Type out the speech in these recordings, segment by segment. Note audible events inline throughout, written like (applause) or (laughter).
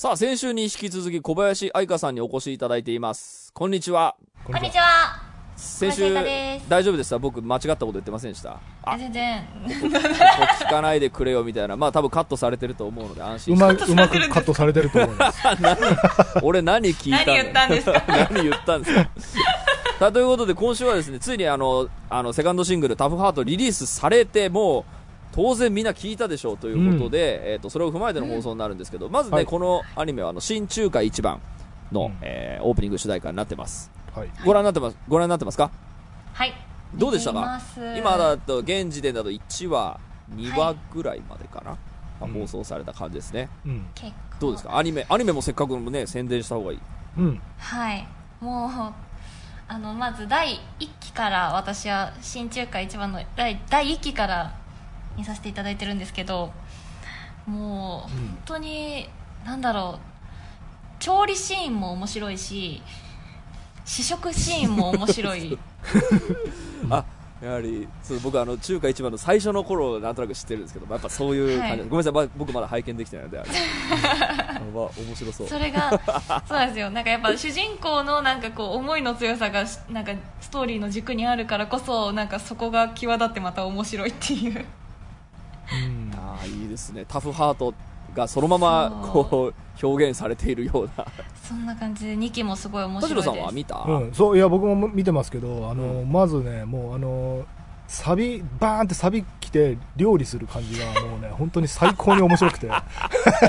さあ、先週に引き続き小林愛香さんにお越しいただいています。こんにちは。こんにちは。先週大丈夫でした？僕間違ったこと言ってませんでしたあ全然。ここ聞かないでくれよみたいなまあ多分カットされてると思うので安心うしてまうまくカットされてると思います。俺何聞いたの？何言ったんですか？何言ったんですか？さあということで今週はですねついにあのあのセカンドシングル「タフハートリリースされてもう当然みんな聞いたでしょうということで、えー、とそれを踏まえての放送になるんですけど、まずね、はい。このアニメはあの新中華一番の、うん。えーオープニング主題歌になってます。はい。ご覧になってますご覧になってますか？はい。どうでしたか？今だと現時点だと1話2話ぐらいまでかな、まあうん。放送された感じですね。うん。結構。どうですか？アニメアニメもせっかくね宣伝した方がいい。うん。はい。もう、あの、まず第1期から私は新中華一番の第第1期から見させていただいてるんですけど、もう、本当に、なんだろう、調理シーンも面白いし、試食シーンも面白い。(laughs) あやはりそう僕あの中華一番の最初の頃なんとなく知ってるんですけど、まあやっぱそういう感じ、はいごめんなさい、まあ僕まだ拝見できてないのであれ。(laughs) まあ面白そう。それが (laughs) そうなんですよ。なんかやっぱ主人公のなんかこう思いの強さがしなんかストーリーの軸にあるからこそなんかそこが際立ってまた面白いっていう。うんああいいですね。タフハートがそのままこう表現されているような。そんな感じで2期もすごい面田代白いです。さんは見た、うん。そう、いや、僕も見てますけど、あの、うまずね、もう、あの、サビ、バーンってサビ来て、料理する感じが、もうね、(laughs) 本当に最高に面白くて、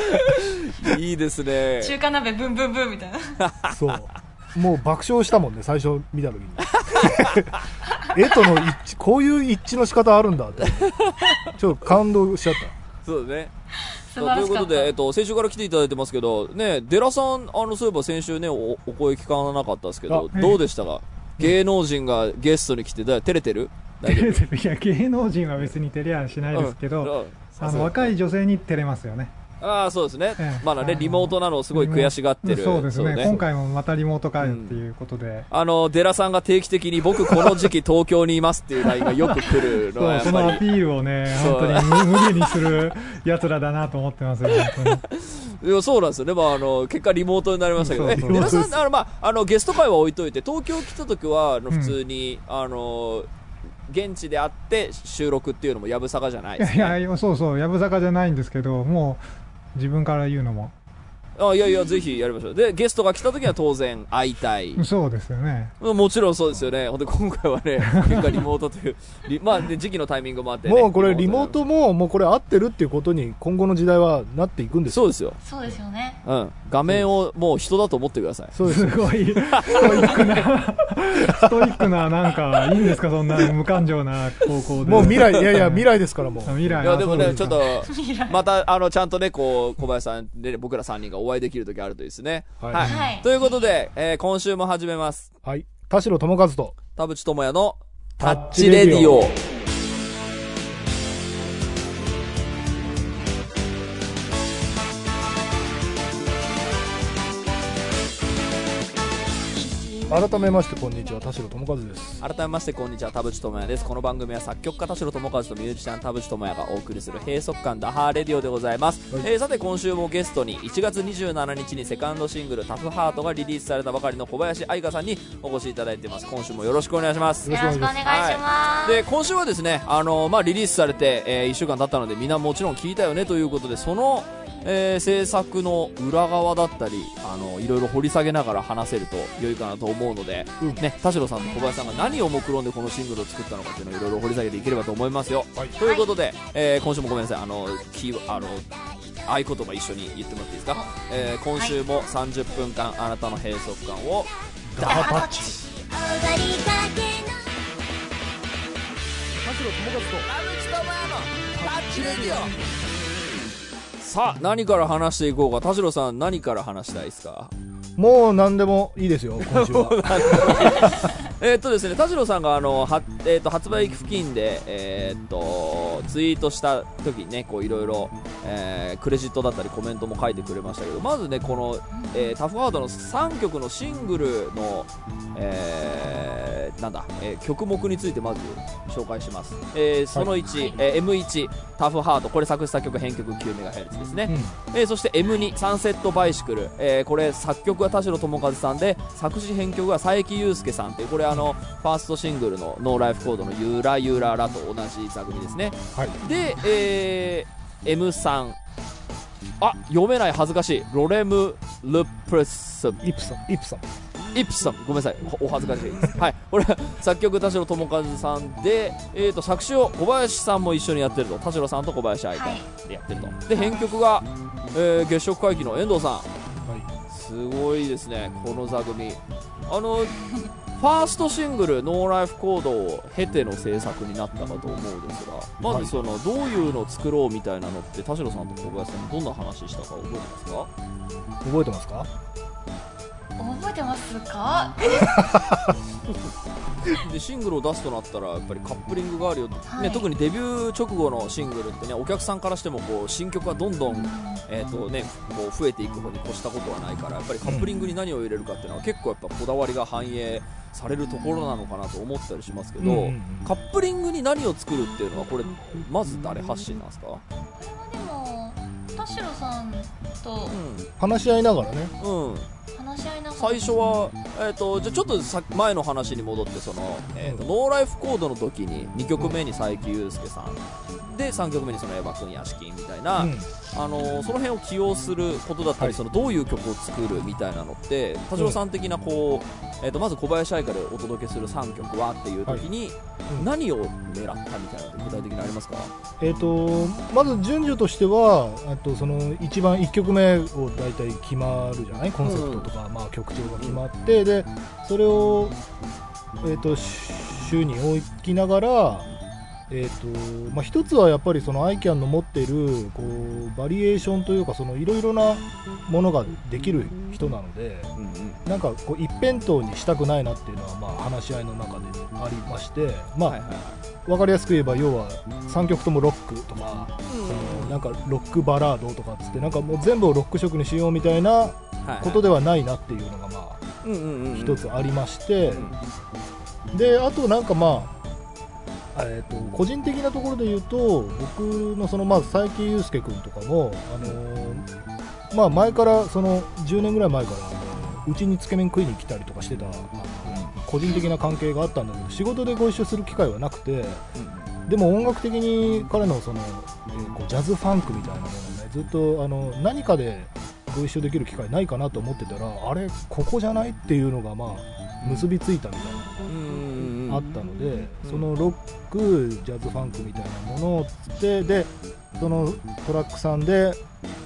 (laughs) いいですね。中華鍋ブンブンブンみたいな。そう。もう爆笑したもんね、最初見た時に。(laughs) 絵との一致、こういう一致の仕方あるんだって。ちょっと感動しちゃった。そうだね。ということで、えっと、先週から来ていただいてますけど、ね、デラさん、あの、そういえば先週ね、おお声聞かなかったですけど、あどうでしたか？芸能人がゲストに来て、だ照れてる？大丈夫？いや芸能人は別に照れはしないですけど、うん。あの若い女性に照れますよね。ああ、そうですね。ええ。まだね、リモートなのをすごい悔しがってる。そうですね。今回もまたリモートかよっていうことで、あの、デラさんが定期的に僕この時期東京にいますっていう LINE がよく来るのはやっそのア。ピールをね本当に無無理にするやつらだなと思ってますよ本当にいやそうなんですよね。まあ、あの、結果リモートになりましたけど、え、そうそう。デラさん、あの、まあ、あの、ゲスト会は置いといて、東京来た時は、あの普通に、あの、現地で会って収録っていうのもやぶさかじゃないいです、ね。やいやそうそうやぶさかじゃないん。ですけどもう自分から言うのも。あいやいや、ぜひやりましょう。で、ゲストが来た時は当然会いたい。そうですよねもちろんそうですよね。ほんで今回はね、結果リモートという、リ (laughs) まあ、ね、時期のタイミングもあって、ね、もうこれリモートも、もうこれ合ってるっていうことに今後の時代はなっていくんですよ。そうですよ。そうですよねうん。画面をもう人だと思ってください。そうですす。ごいストイックな (laughs) ストイックななんかいいんですかそんな無感情な高校でもう未来、いやいや、未来ですからもう。未来いや、でもね、ちょっと、(laughs) また、あの、ちゃんとね、こう、小林さんで、僕ら3人がお会いできる時あるといいですね。はいはいということで、えー今週も始めます。はい。田代智和と、田淵智也のタッチレディオ。改めましてこんにちは、田代智和です。改めましてこんにちは田淵智也です。この番組は作曲家田代智和とミュージシャン田淵智也がお送りする閉塞感ダハーレディオでございます、はい。えーさて今週もゲストに1月27日にセカンドシングル「タフハートがリリースされたばかりの小林愛香さんにお越しいただいています。今週もよろしくお願いします。よろしくお願いします、で今週はですね、あのまあ、リリースされて、え1週間経ったのでみんなもちろん聞いたよねということでその、えー制作の裏側だったりあのいろいろ掘り下げながら話せると良いかなと思うので、うん。ね、田代さんと小林さんが何を目論んでこのシングルを作ったのかっていうのをいろいろ掘り下げていければと思いますよ。はい。ということで、えー今週もごめんなさい。あのキーあの合言葉一緒に言ってもらっていいですか、えー今週も30分間あなたの閉塞感を。ダハタッチ。上がりかけの田代智和と、さあ何から話していこうか。田代さん何から話したいですか？もう何でもいいですよ、今週は。(laughs) えーっとですね、田代さんがあのは、えーっと発売付近で、えーっとツイートした時にね、こういろいろえークレジットだったりコメントも書いてくれましたけど、まずねこの、えータフハードの3曲のシングルの、えーえーなんだ、えー曲目についてまず紹介します、えーその1、えー M1 タフハート。これ作詞作曲編曲 9MHz ですね、えーそして M2 サンセットバイシクル、えーこれ作曲は田代智和さんで作詞編曲は佐伯祐介さんっていうこれあのファーストシングルの「ノーライフコード」の「ゆらゆらら」と同じ座組ですね。はい。で、えー M3 あ読めない恥ずかしい。ロレム・ルプス。イプソンイプソン。イプソン。ごめんなさい。おお恥ずかしいです。はいこれ作曲田代智和さんで、えー、と作詞を小林さんも一緒にやってると。田代さんと小林愛香はい。でやってると、で編曲が、えー月食回帰の遠藤さん。はい。すごいですねこの座組。あのファーストシングル「ノーライフコード」を経ての制作になったかと思うんですがまずその、どういうのを作ろうみたいなのって田代さんと小林さんどんな話したか覚えてますか？覚えてますか？覚えてますか？(laughs) でシングルを出すとなったらやっぱりカップリングがあるよ、はい。ね、特にデビュー直後のシングルってねお客さんからしてもこう新曲がどんどん、えーとね、こう増えていく方に越したことはないからやっぱりカップリングに何を入れるかっていうのは結構やっぱこだわりが反映されるところなのかなと思ったりしますけど、うんうんうん。カップリングに何を作るっていうのはこれまず誰発信なんですか、これはでも田代さんと話し合いながらね。うんうん、話し合いながら最初は、えー、とじゃあちょっとさ前の話に戻ってその、えーとうん。ノーライフコードの時に2曲目に佐伯祐介さん。で3曲目にそのエヴァ君屋敷みたいな、うん。あのーその辺を起用することだったり、はい。そのどういう曲を作るみたいなのって田代さん的なこう、えー、とまず小林愛香でお届けする3曲はっていう時に、うん。何を狙ったみたいなのって具体的にありますか、えー、とまず順序としてはあとその一番1曲目を大体決まるじゃない？コンセプトとか、まあ、曲調が決まって、でそれを、えー、と週に置きながら、えーとまあ、一つはやっぱりその ICANN の持っているこうバリエーションというかそのいろいろなものができる人なのでうんうん。なんかこう一辺倒にしたくないなっていうのはまあ話し合いの中でありまして、まあはい分かりやすく言えば要は3曲ともロックとか、そのなんかロックバラードとかっつってなんかもう全部をロック色にしようみたいなはいことではないなっていうのがまあうんうんうんうん。一つありましてうん。であとなんかまあえー、と個人的なところで言うと僕のそのまず佐伯祐介君とかも、あのーまあ、前からその10年ぐらい前からうちにつけ麺食いに来たりとかしてた個人的な関係があったんだけど仕事でご一緒する機会はなくてでも音楽的に彼のその、えーこうジャズファンクみたいなものをねずっとあの何かでご一緒できる機会ないかなと思ってたらあれここじゃないっていうのがまあ結びついたみたいな。うんあったので、うん。そのロックジャズファンクみたいなものをつってでそのトラックさんで、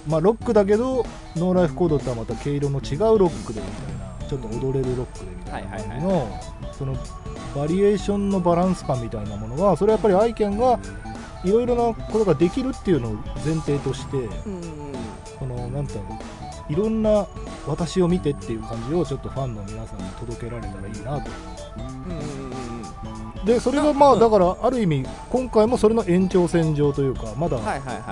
まあ、ロックだけどノーライフコードとはまた毛色の違うロックでみたいなちょっと踊れるロックでみたいな感じはいのそのバリエーションのバランス感みたいなものはそれはやっぱりアイケンがいろいろなことができるっていうのを前提としてこのなんていうのいろんな私を見てっていう感じをちょっとファンの皆さんに届けられたらいいなと。うんうんうんうんでそれがまうん。あだからある意味今回もそれの延長線上というかまだ、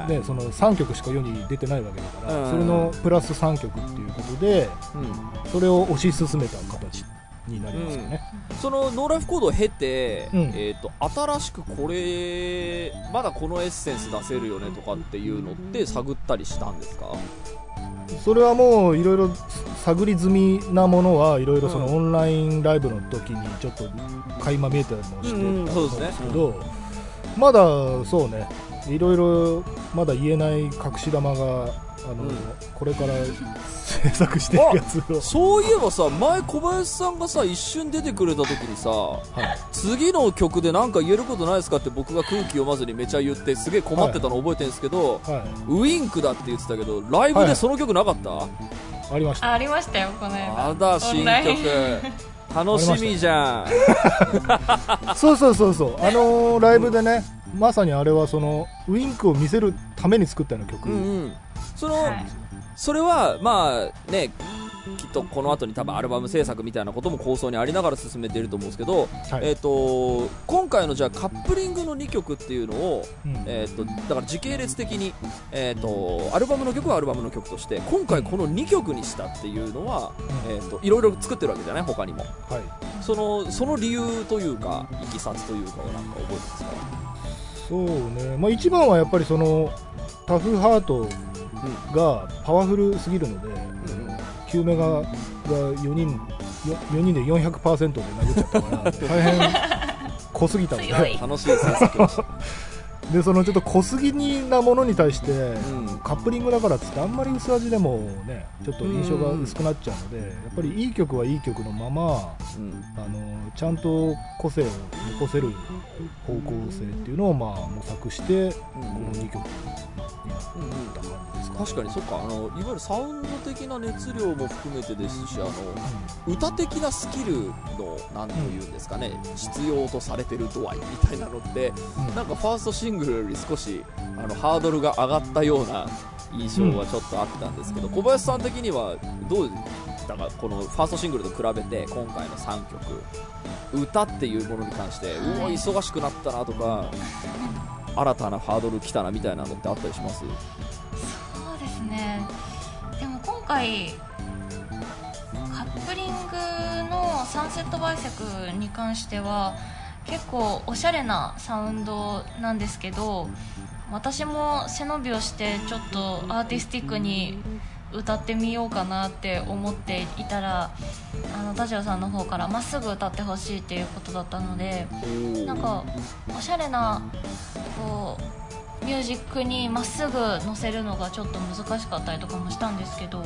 ね、その3曲しか世に出てないわけだから、うん。それのプラス3曲っていうことでうん。それを推し進めた形になりますよね、そのノーライフコードを経て、うん。えー、と新しくこれまだこのエッセンス出せるよねとかっていうのって探ったりしたんですか？それはもういろいろ探り済みなものはいろいろそのうん。オンラインライブの時にちょっと垣間見えたりもしてたんですけど、まだそうねいろいろまだ言えない隠し玉があの、うんこれから制作していくやつを。そういえばさ前小林さんがさ一瞬出てくれた時にさはい。次の曲で何か言えることないですかって僕が空気読まずにめちゃ言ってすげえ困ってたの覚えてるんですけど、はウインクだって言ってたけどライブでその曲なかった、い、ありました。あありましたよこの間。あだ新曲。楽しみじゃん。そうそうそうそう。あのーライブでねまさにあれはそのウインクを見せるために作ったような曲、うんうんその、はい。それはまあねきっとこの後に多分アルバム制作みたいなことも構想にありながら進めていると思うんですけど、はい。えー、と今回のじゃあカップリングの2曲っていうのを、うん。えー、とだから時系列的に、えー、とアルバムの曲はアルバムの曲として今回この2曲にしたっていうのは、えー、といろいろ作ってるわけじゃない？他にも。はい。そのその理由というかいきさつというかをなんか覚えてますか？そうね、まあ、一番はやっぱりそのタフハートがパワフルすぎるので、うんうん救命がが4人よ4人で400%で殴っちゃったから大変濃すぎたので。楽しい制作でした、でそのちょっと濃すぎなものに対して、うん。カップリングだからっつってあんまり薄味でもねちょっと印象が薄くなっちゃうので、やっぱりいい曲はいい曲のままうん。あのちゃんと個性を残せる方向性っていうのをまあ模索してこうんの2曲になった感じですか、確かにそっか。あのいわゆるサウンド的な熱量も含めてですしあの歌的なスキルのなんというんですかね、必要とされてる度合いみたいなのってうん。なんかファーストシングルより少しあのハードルが上がったような印象がちょっとあったんですけど、小林さん的にはどうだか？このファーストシングルと比べて今回の3曲歌っていうものに関してうわ忙しくなったなとか新たなハードル来たなみたいなのってあったりします？そうですね。でも今回カップリングのサンセットバイセクに関しては結構おしゃれなサウンドなんですけど私も背伸びをしてちょっとアーティスティックに歌ってみようかなって思っていたらあの田代さんの方からまっすぐ歌ってほしいっていうことだったのでなんかおしゃれなこうミュージックにまっすぐ乗せるのがちょっと難しかったりとかもしたんですけど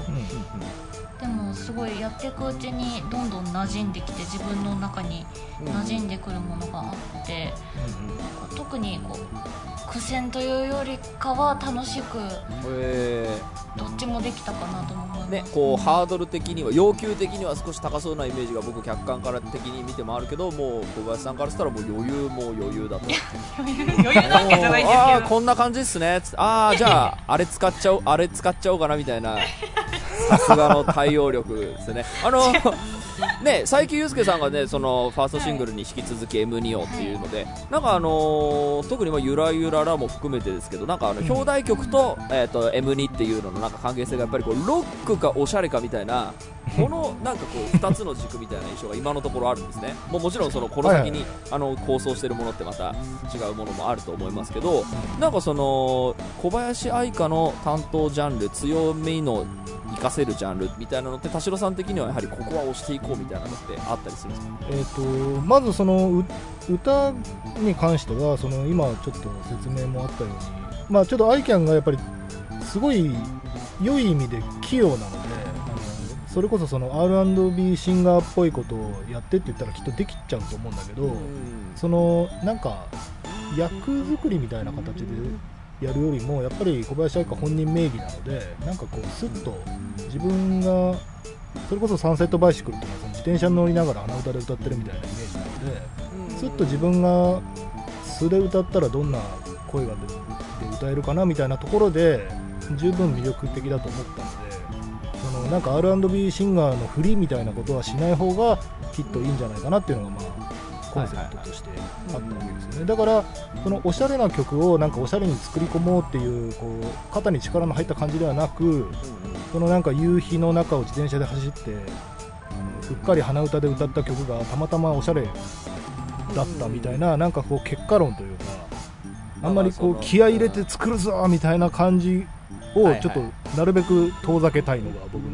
でもすごいやっていくうちにどんどん馴染んできて自分の中に馴染んでくるものがあってなんか特にこう苦戦というよりかは楽しくえどっちもできたかなとも思います、ね、こうハードル的には要求的には少し高そうなイメージが僕客観から的に見てもあるけどもう小林さんからしたらもう余裕も余裕だと。余 (laughs) 裕余裕なわけじゃないんですあけど。あこんな感じっすね。ああじゃああれ使っちゃおうあれ使っちゃおうかなみたいな。さすがの対応力ですね。あの (laughs) ね佐伯祐介さんがねそのファーストシングルに引き続き M2 をっていうので、なんかあのー特にまあゆらゆららも含めてですけどなんかあの表題曲と,、えー、と M2 っていうののなんか関係性がやっぱりこうロックかおしゃれかみたいなこのなんかこう2つの軸みたいな印象が今のところあるんですね。もうもちろんそのこの先に、あの構想してるものってまた違うものもあると思いますけどなんかその小林愛花の担当ジャンル強みの活かせるジャンルみたいなのって田代さん的にはやはりここは押していこうみたいなのってあったりするんですか？えー、とまずそのう歌に関してはその今ちょっと説明もあったように、まあ、ちょっとアイキャンがやっぱりすごい良い意味で器用なのそれこそその R&B シンガーっぽいことをやってって言ったらきっとできちゃうと思うんだけど、そのなんか役作りみたいな形でやるよりもやっぱり小林愛花本人名義なのでなんかこうスッと自分がそれこそサンセットバイシクルとかその自転車に乗りながら鼻歌で歌ってるみたいなイメージなのでスッと自分が素で歌ったらどんな声が出で歌えるかなみたいなところで十分魅力的だと思ったのでなんか R&B シンガーのフリーみたいなことはしない方がきっといいんじゃないかなっていうのがまあコンセプトとしてあったわけですよね。だからそのおしゃれな曲をなんかおしゃれに作り込もうっていうこう肩に力の入った感じではなくそのなんか夕日の中を自転車で走ってうっかり鼻歌で歌った曲がたまたまおしゃれだったみたいな、なんかこう結果論というかあんまりこう気合い入れて作るぞみたいな感じをちょっとなるべく遠ざけたいのが僕の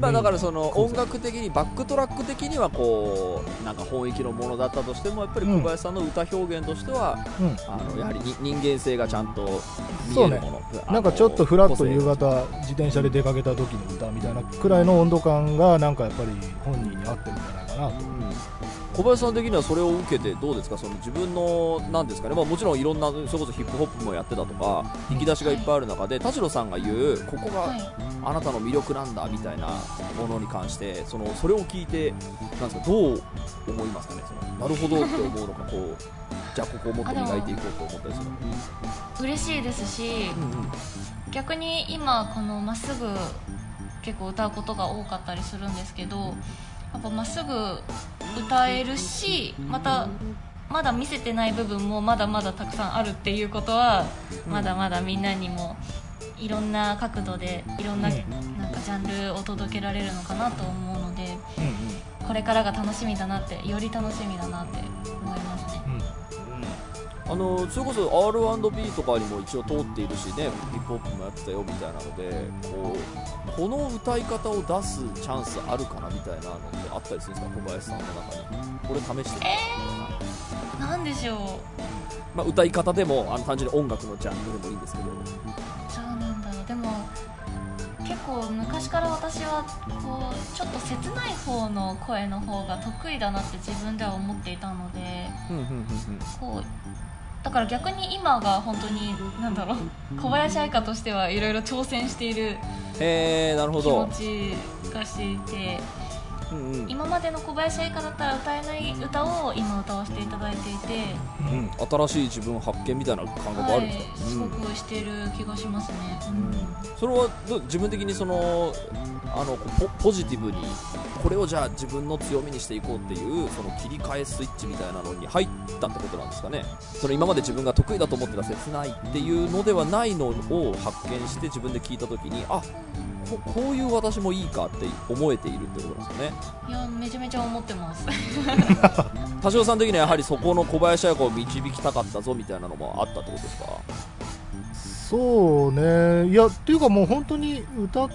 まあ、だからその音楽的にバックトラック的にはこうなんか本域のものだったとしてもやっぱり小林さんの歌表現としては、うん。あのやはりに人間性がちゃんと見そうねえるもの、あのなんかちょっとフラッと夕方自転車で出かけた時の歌みたいなくらいの温度感がなんかやっぱり本人に合ってるんじゃないかなと。うん小林さん的にはそれを受けてどうですか？その自分のなんですかね、まあ、もちろんいろんなそれこそヒップホップもやってたとか引き出しがいっぱいある中で田代さんが言うここがはい。あなたの魅力なんだみたいなものに関してそのそれを聞いてなんですかどう思いますかね？そのなるほどって思うのかこう (laughs) じゃあここをもっと磨いていこうと思ったりするの。嬉しいですしうんうん。逆に今このまっすぐ結構歌うことが多かったりするんですけどやっぱまっすぐ歌えるしまたまだ見せてない部分もまだまだたくさんあるっていうことは、まだまだみんなにもいろんな角度でいろんな,、うん。なんかジャンルを届けられるのかなと思うのでこれからが楽しみだなってより楽しみだなって思いますね。あのそれこそ R&B とかにも一応通っているしねヒップホップもやってたよみたいなのでこうこの歌い方を出すチャンスあるかなみたいなのってあったりするんですか小林さんの中に。これ試してみたいな、なんでしょう？まあ、歌い方でもあの単純に音楽のジャンルでもいいんですけど。どうなんだ。ろうでも結構昔から私はこうちょっと切ない方の声の方が得意だなって自分では思っていたのでこうだから逆に今が本当になんだろう小林愛花としてはいろいろ挑戦しているへえなるほ気持ど、ちがしていてうんうん。今までの小林愛花だったら歌えない歌を今歌わせていただいていて。うん、新しい自分発見みたいな感覚あはいるんですか、すうん。ごくしてる気がしますね、それはど自分的にそのあのポポジティブにこれをじゃあ自分の強みにしていこうっていうその切り替えスイッチみたいなのに入ったってことなんですかね。その今まで自分が得意だと思ってた切ないっていうのではないのを発見して自分で聞いた時にあここういう私もいいかって思えているってことですよね。いやめちゃめちゃ思ってます。(laughs) 田代さん的にはやはりそこの小林彩子を導きたかったぞみたいなのもあったってことですか？そうね。いやっていうかもう本当に歌っ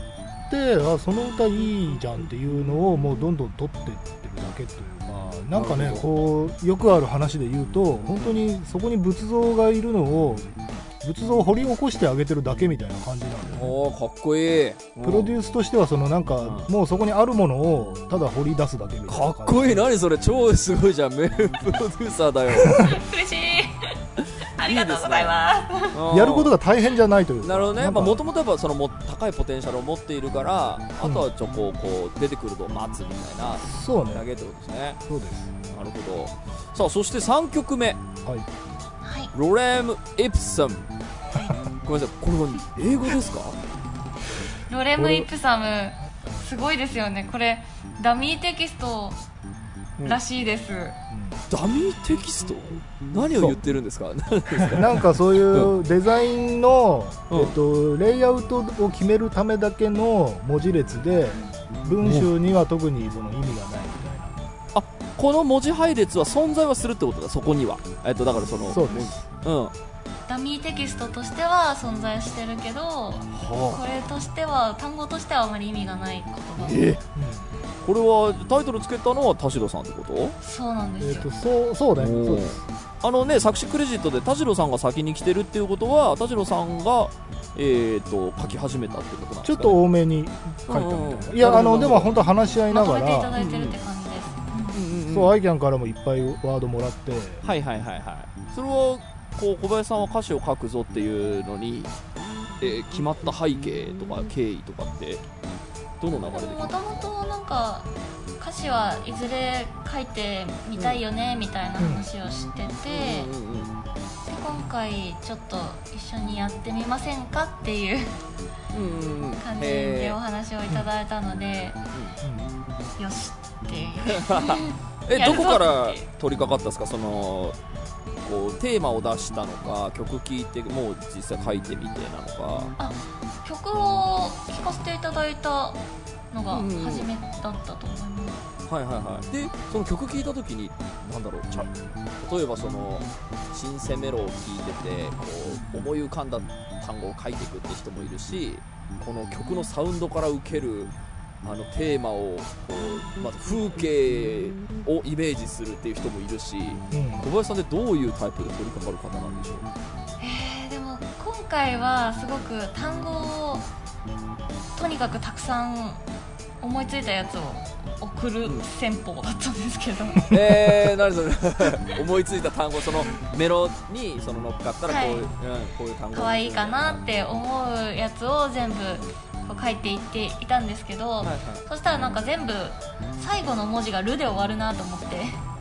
てあその歌いいじゃんっていうのをもうどんどん取ってってるだけというかなんかねこうよくある話で言うと本当にそこに仏像がいるのを仏像を掘り起こしてあげてるだけみたいな感じなんだよね。おーかっこいい。プロデュースとしてはそのなんかうん。もうそこにあるものをただ掘り出すだけみたいかな感じ。っこいい。何それ超すごいじゃん。名プロデューサーだよ。(laughs) 嬉しい。(laughs) ありがとうございます。やることが大変じゃないというか。なるほどね、もともとやっぱそのも高いポテンシャルを持っているから、あとはちょこうこう出てくるのを待つみたいなそうね。だけってことですね。そうです。なるほど。さあ、そして3曲目、はいはいロレム・イプサム。ごめんなさい、これは英語ですか？ロレム・イプサムすごいですよね。これダミーテキストらしいです、ダミーテキスト？何を言ってるんですか？何ですか？なんかそういうデザインの、うん。えっと、レイアウトを決めるためだけの文字列で文集には特にその意味がないこの文字配列は存在はするってことだ、そこには。えっと、だからその、なそうです、うん。はダミーテキストとしては存在してるけどこあ、れとしては単語としてはあまり意味がない言葉え？これはタイトルつけたのは田代さんってこと？そうなんですよ、えっとそうそうねおー。そうです。あのね作詞クレジットで田代さんが先に来てるっていうことは田代さんが、えー、と書き始めたってことなんですか、ね、ちょっと多めに書いたみたいうんな、いやあのでも本当話し合いながまとめていたらだいてるって感じそうアイキャンからもいっぱいワードもらって。はいはいはいはい。それはこう小林さんは歌詞を書くぞっていうのに、えー決まった背景とか経緯とかってどの流れでもともとなんか歌詞はいずれ書いてみたいよねみたいな話をしてて、たうんうんうん。で今回ちょっと一緒にやってみませんかっていう感じでお話をいただいたので、よしっていう (laughs) えどこから取り掛かったんですか？そのこうテーマを出したのか曲聴いてもう実際書いてみてなのか。曲を聴かせていただいたのがうん。うん初めだったと思います、はいはいはい。でその曲聴いた時になんだろうちゃ例えばその新鮮メロを聴いててこう思い浮かんだ単語を書いていくって人もいるしこの曲のサウンドから受けるあのテーマをこうまず風景をイメージするっていう人もいるしうん。小林さんってどういうタイプで取り掛かる方なんでしょう？えーでも今回はすごく単語をとにかくたくさん思いついたやつを送る戦法だったんですけど、えー、何それ？(laughs) 思いついた単語そのメロにその乗っかったらこう,、はい。うん、こういう単語。可愛いかなって思うやつを全部書いていっていたんですけど、はいはい。そしたらなんか全部最後の文字が「る」で終わるなと思って。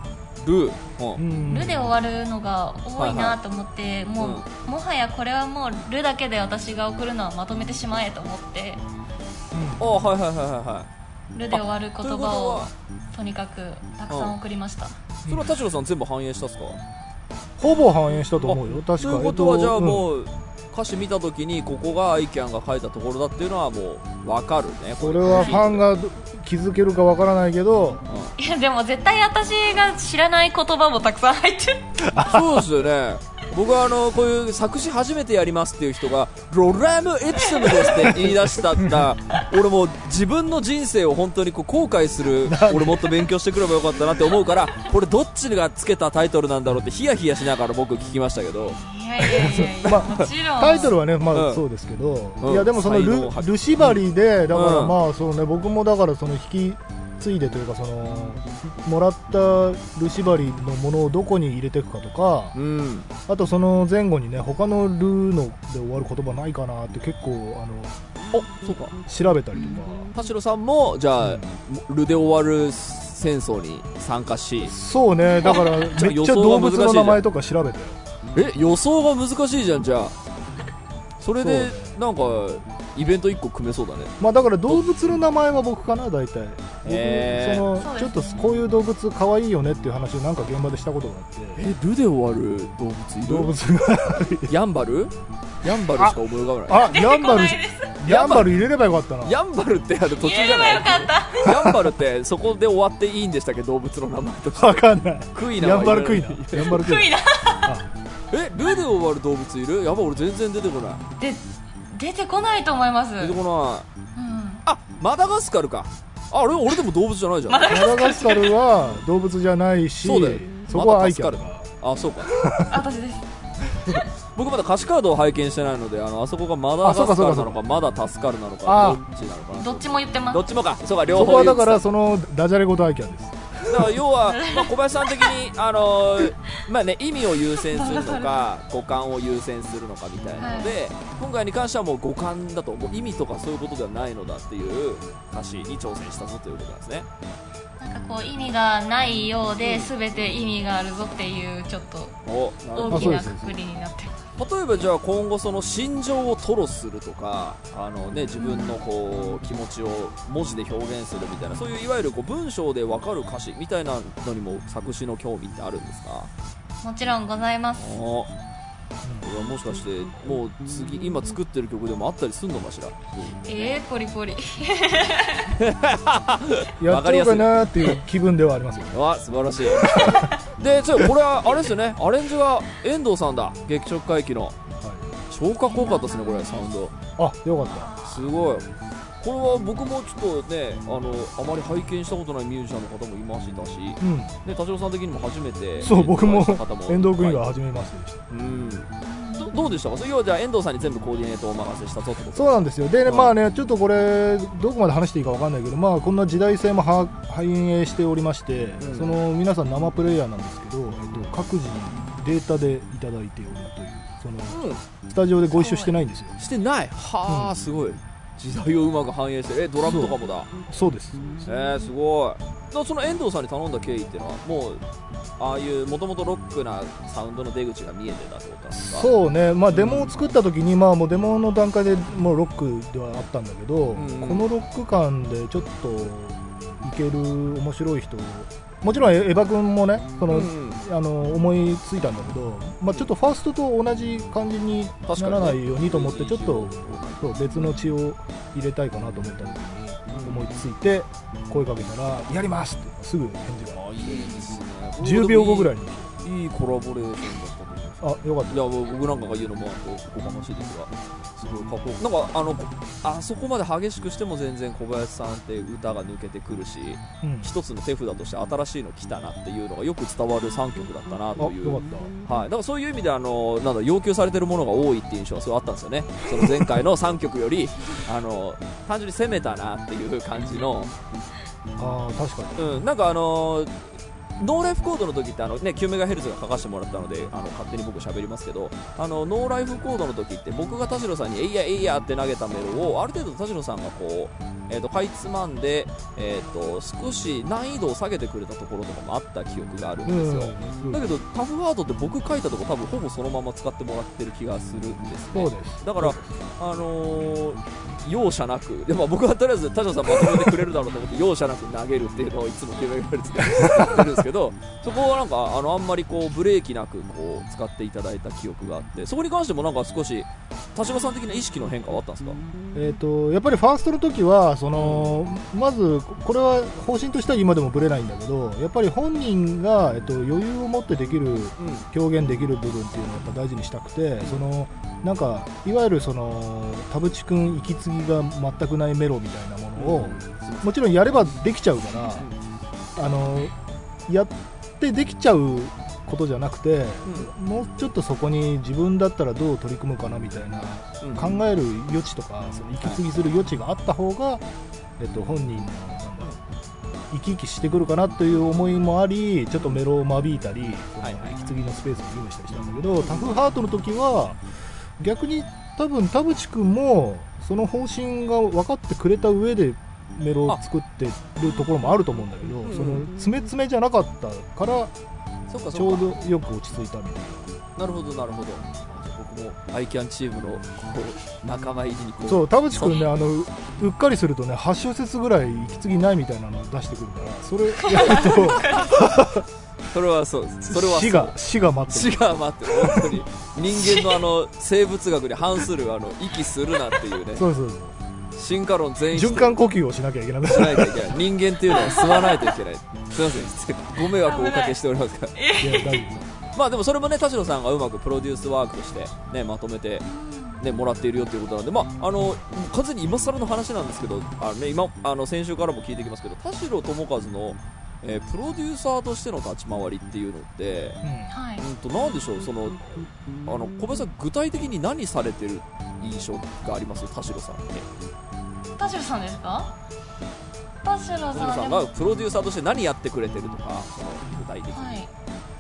ルー、ううんんルで終わるのが多いなと思って、もう、もはやこれはもうルだけで私が送るのはまとめてしまえと思って。あはいはいはいはいはルで終わる言葉をはとにかくたくさん送りました、いそれは田代さん全部反映したっすか？ほぼ反映したと思うよ確かということはじゃあうん。もう歌詞見た時にここがアイキャンが書いたところだっていうのはもう分かるね。それはファンが気づけるかわからないけど。いやでも絶対私が知らない言葉もたくさん入ってる。そうですよね僕はあのこういう作詞初めてやりますっていう人がロラムエプソムですって言い出したら俺もう自分の人生を本当にこう後悔する俺もっと勉強してくればよかったなって思うからこれどっちがつけたタイトルなんだろうってヒヤヒヤしながら僕聞きましたけど。いやいやいやいや、まあもちろん。タイトルはねまうん。あそうですけど、うん。いやでもそのルル縛りでだからうん。まあそうね僕もだからその引き継いでというかそのもらったル縛りのものをどこに入れていくかとかうん。あとその前後にね他のルので終わる言葉ないかなって結構あのおそうか。調べたりとか。田代さんもじゃあルで終わる戦争に参加し。そうね。だから (laughs) めっちゃ動物の名前とか調べたよえ予想が難しいじゃんじゃあそれでなんかイベント1個組めそうだね。まあだから動物の名前は僕かな大体。僕そのちょっとこういう動物可愛いよねっていう話をなんか現場でしたことがあって。えルで終わる動物いる？動物がヤンバル？ヤンバルしか思い浮かばない。あヤンバル。ヤンバル入れればよかったな。ヤンバルってある途中じゃない？ヤンバルってそこで終わっていいんでしたっけ？動物の名前として。わかんない。クイナヤはンバルクイナ。ヤンバルクイナえルで終わる動物いる？やばい俺全然出てこない。で出てこないと思います。出てこない。うん。あマダガスカルか。ああれ俺でも動物じゃないじゃん。マダガスカル。は動物じゃないしそうだよ。そこはアイキャあそうか。(laughs) 私です。(laughs) 僕まだ歌詞カードを拝見してないのであのあそこがマダガスカルなのかまだ助かるなのかあ。どっちなのかな。どっちも言ってます。どっちもか。そうか両そ方こはだからそのダジャレごとアイキャンです。ただから要は、まあ、小林さん的にあのーまあね意味を優先するのか五感を優先するのかみたいなので、今回に関してはもう五感だともう意味とかそういうことではないのだっていう歌詞に挑戦したぞということなんですね。なんかこう意味がないようで全て意味があるぞっていうちょっと大きなくくりになってます例えばじゃあ今後その心情を吐露するとかあの、ね、自分のこう気持ちを文字で表現するみたいなそういういわゆるこう文章で分かる歌詞みたいなのにも作詞の興味ってあるんですか？もちろんございますもしかしてもう次今作ってる曲でもあったりするのかしら？えー、ポリポリ。(laughs) やっちゃおうかなっていう気分ではありますよわ素晴らしい。でちょこれはあれですよね。アレンジは遠藤さんだ。劇食回帰の。超かっこよかったですねこれサウンド。あよかった。すごいこれは僕もちょっとねあのあまり拝見したことないミュージシャンの方もいましたし、ね、うん。田代さん的にも初めてそう僕も遠藤君がはい初めましてでしたうん。どどうでした？かそれ要はじゃあ遠藤さんに全部コーディネートをお任せしたぞってこと？そうなんですよ。で、まあねちょっとこれどこまで話していいかわかんないけどまあこんな時代性もは反映しておりまして、うん。その皆さん生プレイヤーなんですけど、えっと、各自データでいただいておるというそのうスタジオでご一緒してないんですよ。んしてない。はあ、うん。すごい時代をうまく反映してるえドラムとかもだ。そう。です。えー、すごい。その遠藤さんに頼んだ経緯っていうのはもうああいうもともとロックなサウンドの出口が見えてたってことですか？そうね。まあデモを作った時にまあもうデモの段階でもうロックではあったんだけど、うん。このロック感でちょっといける面白い人もちろんエヴァ君もねその、うんあの思いついたんだけど、まあ、ちょっとファーストと同じ感じにならないようにと思ってちょっとそう別の血を入れたいかなと思った時に思いついて声かけたら「やります!」ってすぐ返事が。あいいですね。10秒後ぐらいいに。いいコラボレーションだったあよかった。いや僕なんかが言うのもおこがましいですがすごいかっこなんかあのあそこまで激しくしても全然小林さんって歌が抜けてくるしうん。一つの手札として新しいの来たなっていうのがよく伝わる3曲だったなあという。よかった。はい、だからそういう意味であのなんだ要求されてるものが多いっていう印象がすごいあったんですよね、(laughs) その前回の3曲よりあの単純に攻めたなっていう感じの、あー確かに。うん、なんかあのノーライフコードの時ってあの、ね、9メガヘルツが書かせてもらったのであの勝手に僕喋りますけどあのノーライフコードの時って僕が田代さんに「えいやえいや」って投げたメロをある程度田代さんがこう、えー、とかいつまんで、えー、と少し難易度を下げてくれたところとかもあった記憶があるんですよ、うん。だけどタフハートって僕書いたとこ多分ほぼそのまま使ってもらってる気がするんですね。だから、あのー容赦なく、でも僕はとりあえず田代さんまとめてくれるだろうと思って、容赦なく投げるっていうのをいつも9メガヘルツでやってるんですけど、そこはなんかあのあんまりこうブレーキなくこう使っていただいた記憶があって、そこに関してもなんか少し田代さん的な意識の変化はあったんですか？えー、とやっぱりファーストの時はそのまずこれは方針としては今でもぶれないんだけどやっぱり本人が、えっと余裕を持ってできる表現できる部分っていうのをやっぱ大事にしたくてそのなんかいわゆるその田淵君息継ぎが全くないメロみたいなものを、もちろんやればできちゃうから、あのやってできちゃうことじゃなくて、もうちょっとそこに自分だったらどう取り組むかなみたいなうん。考える余地とかその息継ぎする余地があった方が、えっと、本人のなんだろう生き生きしてくるかなという思いもありちょっとメロを間引いたり、はい息継ぎのスペースを用意したりしたんだけどタフハートの時は逆に多分田淵君もその方針が分かってくれた上でメロを作ってるところもあると思うんだけど、んその詰め詰めじゃなかったからちょう。どよく落ち着いたみたいな。なるほどなるほど。僕もアイキャンチームのこう仲間入りにこう。そう田淵君ねあのううっかりするとね8小節ぐらい息継ぎないみたいなのを出してくるからそれやる (laughs) (laughs) それはそう。それは死が死が待ってる違う待って本当に人間のあの生物学に反するあの息するなっていうねそうそうそう進化論全員循環呼吸をしなきゃいけなくしなないといけない。人間っていうのは吸わないといけない。すいません。ご迷惑をおかけしておりますからまあでもそれもね田代さんがうまくプロデュースワークとしてねまとめてね、もらっているよということなんで、まあ、あの完全に今更の話なんですけどあの、ね、今あの先週からも聞いてきますけど田代智和の、えープロデューサーとしての立ち回りっていうのって、夫、うん。んとなんでしょう？そのあの小林さん具体的に何されてる印象があります？田代さんって田代さんですか？田代さんさんがプロデューサーとして何やってくれてるとか具体的に、はい。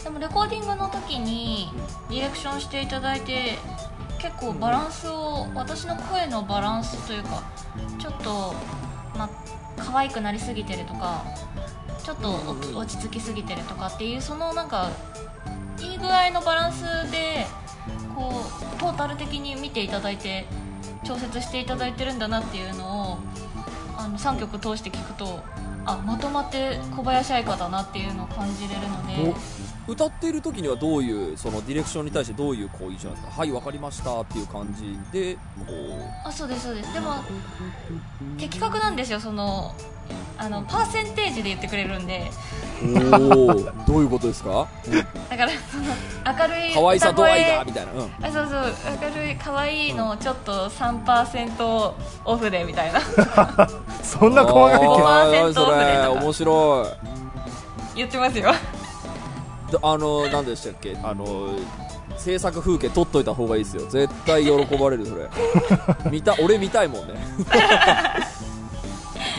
でもレコーディングの時にディレクションしていただいて結構バランスを私の声のバランスというかちょっとまあ可愛くなりすぎてるとかちょっと落ち着きすぎてるとかっていうそのなんかいい具合のバランスでこうトータル的に見ていただいて調節していただいてるんだなっていうのをあの3曲通して聴くとあまとまって小林愛花だなっていうのを感じれるので。歌っている時にはどういうそのディレクションに対してどういうこう印象なんですか。はいわかりましたっていう感じでこあそうですそうです。でも的確なんですよ。そのあのパーセンテージで言ってくれるんで。うおおどういうことですか？(laughs) だからその明るい可愛さ度合い歌声。がみたいな、うん、あそうそう明るい可愛いのちょっと3%オフでみたいな。(laughs) そんな細かい5%あーオフでとか。それ面白い。言ってますよ。であの何でしたっけ？あの制作風景撮っといた方がいいですよ。絶対喜ばれるそれ。見た俺見たいもんね。(laughs)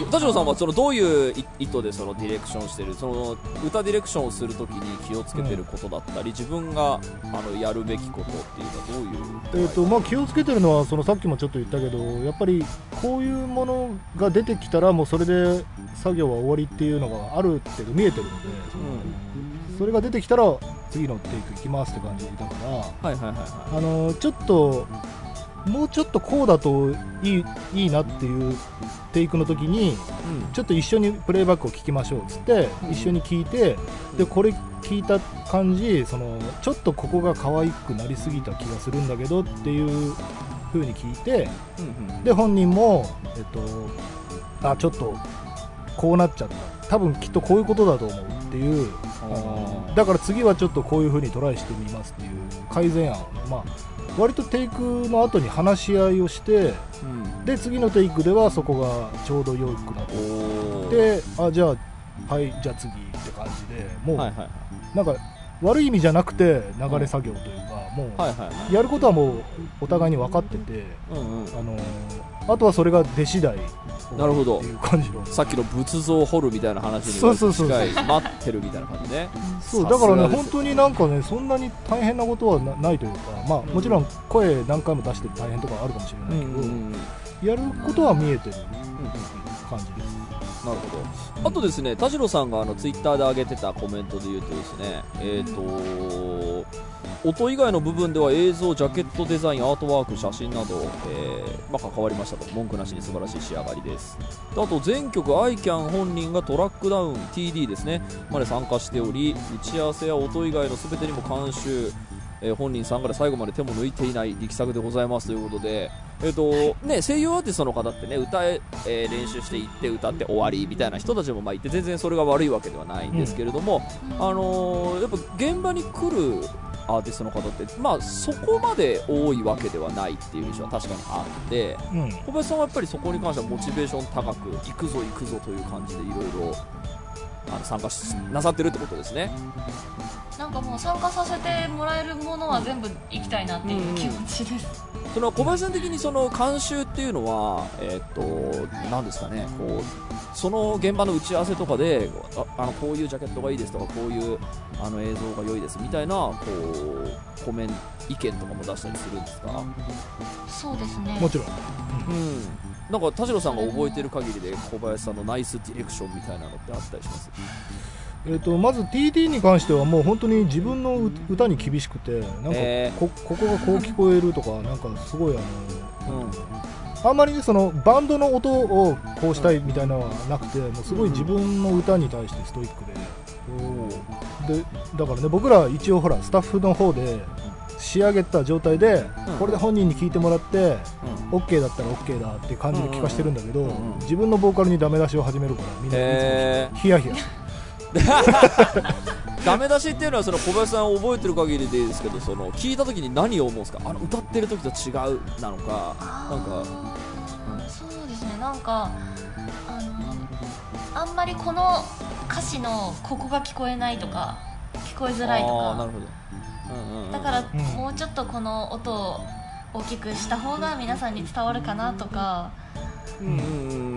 田代さんはそのどういうい意図でそのディレクションしてる？その歌ディレクションをするときに気をつけてることだったり、自分があのやるべきことっていうのはどういう？えーとまあ、気をつけてるのはそのさっきもちょっと言ったけどやっぱりこういうものが出てきたらもうそれで作業は終わりっていうのがある程度見えてるので、それが出てきたら次のテイクいきますって感じだからはいはいはいはあのちょっともうちょっとこうだといいいいなっていうテイクの時にい、ちょっと一緒にプレイバックを聞きましょうっつって、うん。一緒に聞いてでこれ聞いた感じそのちょっとここが可愛くなりすぎた気がするんだけどっていう風に聞いてうんうんうん。で本人も、えっと、あちょっとこうなっちゃった。多分きっとこういうことだと思うっていうだから次はちょっとこういう風にトライしてみますっていう改善案まあ、割とテイクの後に話し合いをしてうん。で次のテイクではそこがちょうど良くなってであじゃあはいじゃあ次って感じでもう、はいはいはい。なんか悪い意味じゃなくて流れ作業というか、もう、はいはいはい。やることはもうお互いに分かってて、うんうん。あのーあとはそれが出次第こなるほど。いう感じの。さっきの仏像を掘るみたいな話にそうそうそう近い。待ってるみたいな感じね。そうだからね本当になんかねそんなに大変なことはなないというかまあもちろん声何回も出して大変とかあるかもしれないけど、やることは見えてる感じですなるほど。あとですね田代さんがあのツイッターで上げてたコメントで言うとですねえっ、と音以外の部分では映像、ジャケットデザイン、アートワーク、写真など、えーまあ、関わりましたと。文句なしに素晴らしい仕上がりです。あと全曲 iCAN 本人がトラックダウン TD ですね。まで参加しており打ち合わせや音以外の全てにも監修。えー本人さんから最後まで手も抜いていない力作でございますということで、えーとね、声優アーティストの方ってね歌ええー練習していって歌って終わりみたいな人たちもまあいて全然それが悪いわけではないんですけれども、あのーやっぱ現場に来るアーティストの方って、まあ、そこまで多いわけではないっていう印象は確かにあってうん。小林さんはやっぱりそこに関してはモチベーション高く行くぞ行くぞという感じでいろいろあの参加しなさってるってことですね。なんかもう参加させてもらえるものは全部行きたいなっていう気持ちです、その小林さん的にその監修っていうのは、えーっと何ですかね。こうその現場の打ち合わせとかでああのこういうジャケットがいいですとかこういうあの映像が良いですみたいなこうコメン意見とかも出したりするんですか、そうですね。もちろん。うん、なんか田代さんが覚えてる限りで小林さんのナイスディレクションみたいなのってあったりします？えー、とまず TD に関してはもう本当に自分のう歌に厳しくてなんかへー。こここがこう聞こえるとかなんかすごいあのうんあんまりねそのバンドの音をこうしたいみたいなのはなくてもうすごい自分の歌に対してストイックで。でだからね僕ら一応ほらスタッフの方で仕上げた状態でうん。これで本人に聞いてもらってうん。OK だったら OK だっていう感じで聞かしてるんだけどうんうんうん。自分のボーカルにダメ出しを始めるからみんなヒヤヒヤ。(laughs) ダメ出しっていうのはその小林さん覚えてる限りでいいですけどその聞いた時に何を思うんですか？あの歌ってる時と違うなのかなんか。あーそうですね。なんかあのあんまりこの歌詞のここが聞こえないとか聞こえづらいとか。なるほど、うんうんうんだからうん。もうちょっとこの音を大きくした方が皆さんに伝わるかなとか。うんうんう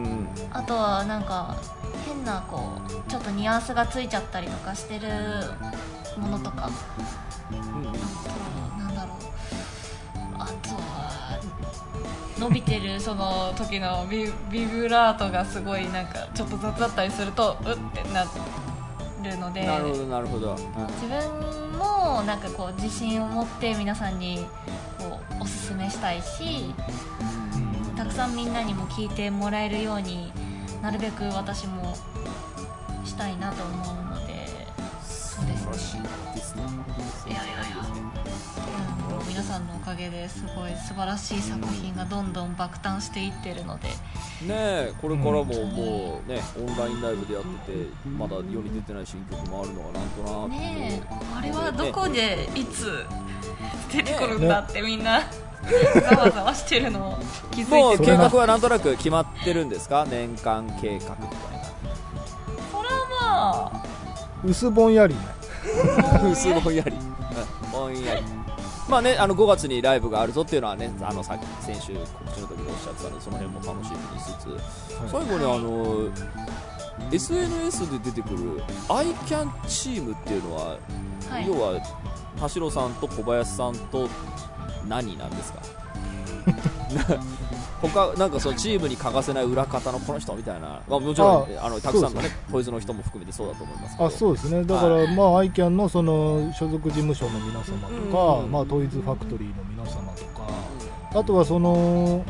んあとはなんか変なこうちょっとニュアンスがついちゃったりとかしてるものとか。うんうん。あとなんだろうあとは伸びてるその時のビビブラートがすごいなんかちょっと雑だったりするとうってなるのでなるほどなるほど、自分もなんかこう自信を持って皆さんにこうおすすめしたいしたくさんみんなにも聞いてもらえるようになるべく私もしたいなと思うのでそうですね。いやいやいや。皆さんのおかげですごい素晴らしい作品がどんどん爆誕していってるのでねえこれからもうんもうねオンラインライブでやっててまだ世に出てない新曲もあるのがなんとなくねえあれはどこでいつ出てくるんだってみんなざわざわしてるのを気づもいうてる計画はなんとなく決まってるんですか？年間計画みたいなそれはまあ薄ぼんやりね。(laughs) 薄ぼんやり、うんぼんやり。まあね、あの5月にライブがあるぞっていうのはね、あのさっき先週告知の時におっしゃってたので、その辺も楽しみにしつつ、最後にあの SNS で出てくる iCAN チームっていうのは、はい。要は田代さんと小林さんと何なんですか？(laughs) 他なんかそのチームに欠かせない裏方のこの人みたいな、まあ、もちろんあのたくさんのねトイズの人も含めてそうだと思いますあそうですね。だから、はまあ iCAN のその所属事務所の皆様とか、うん。まあ、トイズファクトリーの皆様とかあとはその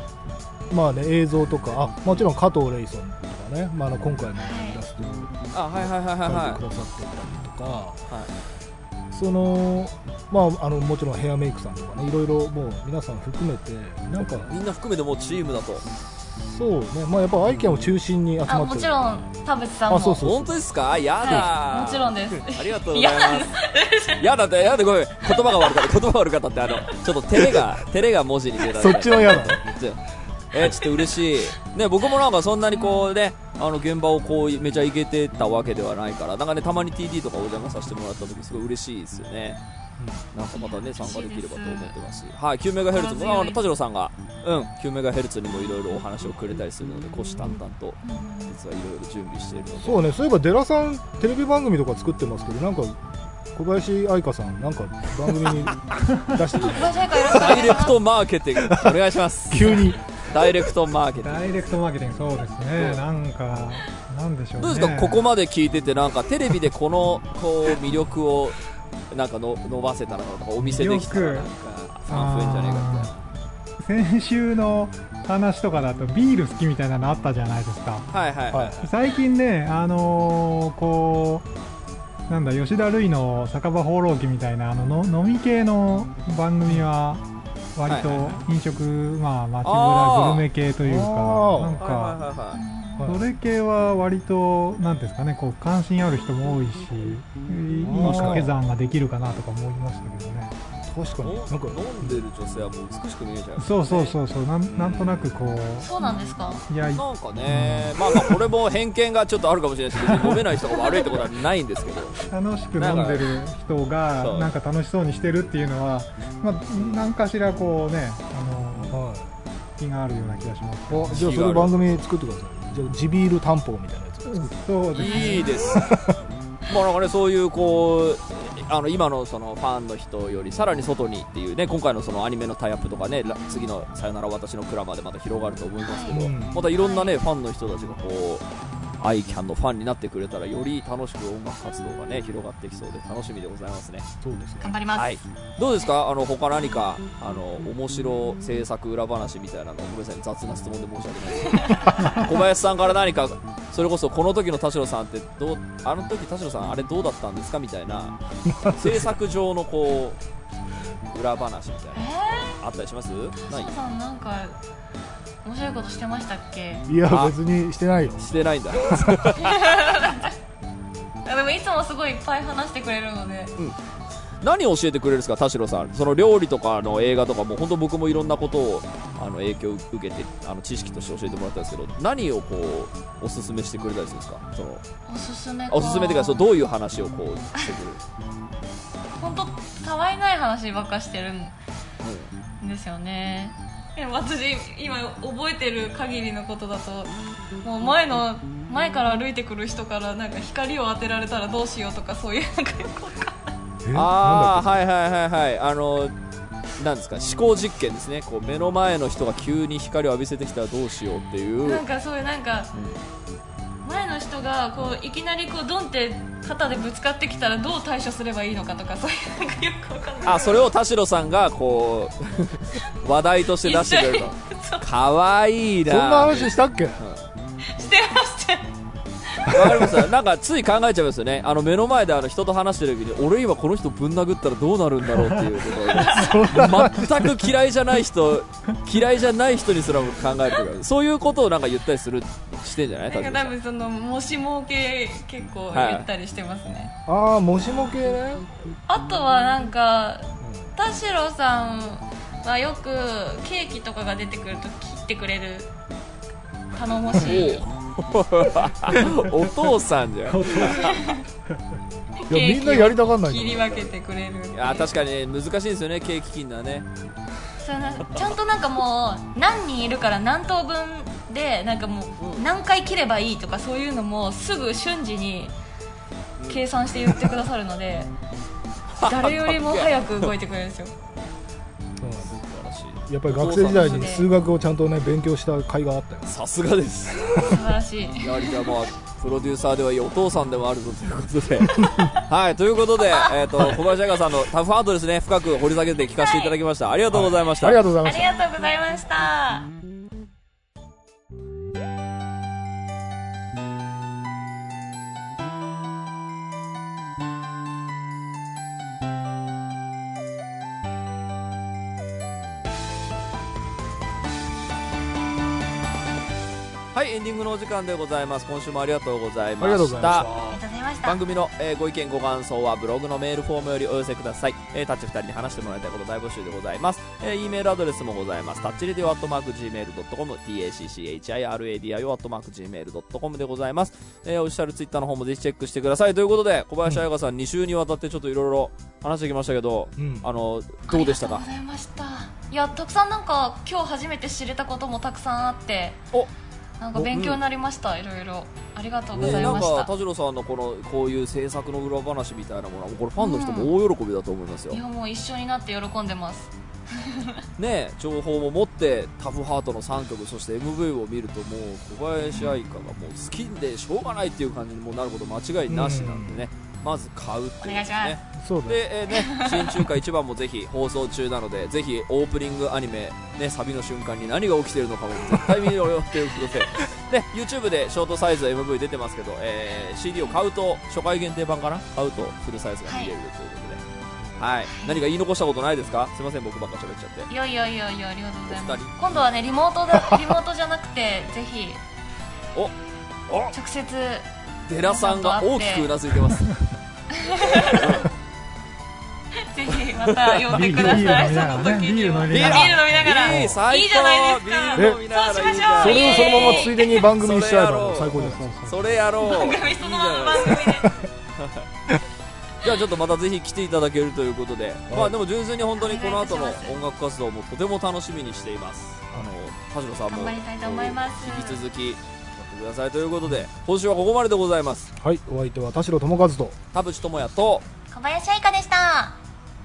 まあね映像とかあもちろん加藤レイソンとかね、まあ、あの今回のイラストを描いてはくださってたりとか、い、はい。そのまああのもちろんヘアメイクさんとかねいろいろもう皆さん含めてなんか。みんな含めてもうチームだと。そうね。まあやっぱ iCAN を中心に集まってる。あもちろん田淵さんも。あそうそう本当ですか？やだ、はいもちろんです。ありがとうございます。やだってやだごめん。言葉が悪かった。言葉が悪かったってあのちょっと照れが (laughs) 照れが文字に出たそっちの嫌だ。えーちょっと嬉しい。ね僕もなんかそんなにこうねあの現場をこうめちゃイケてたわけではないからなんかねたまに TD とかお邪魔させてもらった時すごい嬉しいですよねなんかまたね参加できればと思ってます。し、はい、9メガヘルツもあの田代さんが、うん、9メガヘルツにもいろいろお話をくれたりするので、虎視眈々と実はいろいろ準備しているので、そうねそういえばデラさんテレビ番組とか作ってますけどなんか小林愛香さんなんか番組に (laughs) 出してくダイレクトマーケティング。お願いします。(laughs) 急に。ダイレクトマーケティング。ダイレクトマーケティングそうですね。なんかなんでしょうね。どうですか、ここまで聞いてて、なんかテレビでこのこう魅力をなんかの伸ばせたらとか、お見せできたらなんか増えんじゃねえかみたいな。先週の話とかだとビール好きみたいなのあったじゃないですかはいはいはい。最近ねあのーこうなんだ吉田類の酒場放浪記みたいなあのの飲み系の番組は割とはいはいは飲食、まあ街あーぶらグルメ系というかなんはいかはいはいはい。はい。それ系は割となんていうんですかねこう関心ある人も多いしいいい掛け算ができるかなとか思いましたけどね。確かに。なんか飲んでる女性はもう美しく見えちゃう、そうそうそうそう。なんなんとなくこうそうなんですか。いやいなんかね、まあまあこれも偏見がちょっとあるかもしれないし (laughs) 別に飲めない人が悪いってことはないんですけど。楽しく飲んでる人そうがなんか楽しそうにしてるっていうのは、まあ、何かしらこうねあのはい。気があるような気がします。あじゃあそれ番組作ってくださいじゃあ地ビール担保みたいなやつそうですね。いいですまあなんかねそういうこうあの今のそのファンの人よりさらに外にっていうね今回のそのアニメのタイアップとかねら次の「さよなら私のクラマ」でまた広がると思いますけど、うん。またいろんなねファンの人たちがこうアイキャンのファンになってくれたらより楽しく音楽活動がね広がってきそうで楽しみでございますね。そうですね。頑張ります、はい、どうですか？あの他何かあの面白制作裏話みたいなのごめんなさい雑な質問で申し訳ないです。(laughs) 小林さんから何かそれこそこの時の田代さんってどうあの時田代さんあれどうだったんですか？みたいな制作上のこう裏話みたいえなあったりします？田代さんなんか面白いことしてましたっけ？いやあ別にしてないよ。してないんだ。(laughs) あでもいつもすごいいっぱい話してくれるので。何を教えてくれるんですか田代さん。その料理とかの映画とかも本当僕もいろんなことをあの影響を受けてあの知識として教えてもらったんですけど何をこうおすすめしてくれたりするんですか？そのおすすめか。おすすめっていうかそうどういう話をこうしてくる、本当たわいない話ばっかしてるんですよね。でも私今覚えてる限りのことだともう前の前から歩いてくる人からなんか光を当てられたらどうしようとかそういうなんかよくわかんない。えああはいはいはいはい。あのなんですか思考実験ですね。こう目の前の人が急に光を浴びせてきたらどうしようっていう。なんかそういうなんか前の人がこういきなりこうドンって肩でぶつかってきたらどう対処すればいいのかとかそういうなんかよくわかんない。あそれを田代さんがこう (laughs) 話題として出してくれると。かわいいな。そんな話したっけ？わかりますなんかつい考えちゃいますよね。あの目の前であの人と話してる時に俺今この人ぶん殴ったらどうなるんだろうっていうことを。(laughs) 全く嫌いじゃない人嫌いじゃない人にすらも考えてるから。そういうことをなんか言ったりするしてんじゃない？なんか多分そのもしも系結構言ったりしてますね、ああもしも系ねあとはなんか田代さんはよくケーキとかが出てくると切ってくれる。頼もしいお (laughs) お父さんじゃん。いいやみんなやりたがんない切り分けてくれる。っていうや確かに難しいですよねケーキ切るのはね。それなちゃんとなんかもう何人いるから何等分でなんかもう何回切ればいいとかそういうのもすぐ瞬時に計算して言ってくださるので (laughs) 誰よりも早く動いてくれるんですよやっぱり学生時代に数学をちゃんとね勉強した甲斐があったよさすがです。素晴らしい。やはりじゃあまあプロデューサーではいいお父さんでもあるぞということで。(laughs) はいということで、えー、と小林彩香さんのタフハートですね。深く掘り下げて聞かせていただきました、ありがとうございました、ありがとうございまありしたがとうございましたはいはいエンディングのお時間でございます。今週もありがとうございました。ありがとうございました。番組の、えーご意見ご感想はブログのメールフォームよりお寄せください、えータッチ2人に話してもらいたいこと大募集でございます、えー、E メールアドレスもございます。タッチレディオアットマーク Gmail.com tacchiradio アットマーク Gmail.com でございます、えー、オフィシャルツイッターの方もぜひチェックしてください。ということで小林彩香さん2週にわたってちょっといろいろ話してきましたけど、うん。あのどうでしたか？ありがとうございました。いやたくさんなんか今日初めて知れたこともたくさんあって。おなんか勉強になりました、いろいろ。ありがとうござね、なんいました、か田代さんのこのこういう制作の裏話みたいなものはこれファンの人も大喜びだと思いますよ、いやもう一緒になって喜んでます。(laughs) ね情報も持ってタフハートの3曲そして MV を見るともう小林愛香がもう好きでしょうがないっていう感じにもうなること間違いなしなんでね、まず買うっていうですね。そうで、えーね、新中華一番もぜひ放送中なのでぜひオープニングアニメ、ね、サビの瞬間に何が起きているのかも絶対見ろよということで。で (laughs) YouTube でショートサイズ MV 出てますけど、えー CD を買うと初回限定版かな？買うとフルサイズが見れるということで、はい。何か言い残したことないですか？すいません僕ばっか喋っちゃって。いやいやいやいやありがとうございます。今度はねリモートだ (laughs) リモートじゃなくてぜひおお直接寺さんが大きくうなずいてますぜひまた呼んでください。その時には。ビール飲みながら。ビール飲みながら。いいじゃないですか。ビール飲みながらそうしましょう。それをそのままついでに番組にしちゃえばそれやろう最高ですかそれやろう。番組そのまま番組でじゃあちょっとまたぜひ来ていただけるということで、まあでも純粋に本当にこの後の音楽活動もとても楽しみにしています。あの田代さんも頑張りたいと思います。引き続きください。ということで今週はここまででございます。はいお相手は田代智和と田淵智也と小林愛香でした。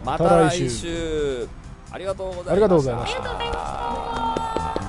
また来週。ありがとうございました。ありがとうございました。ありがとうございました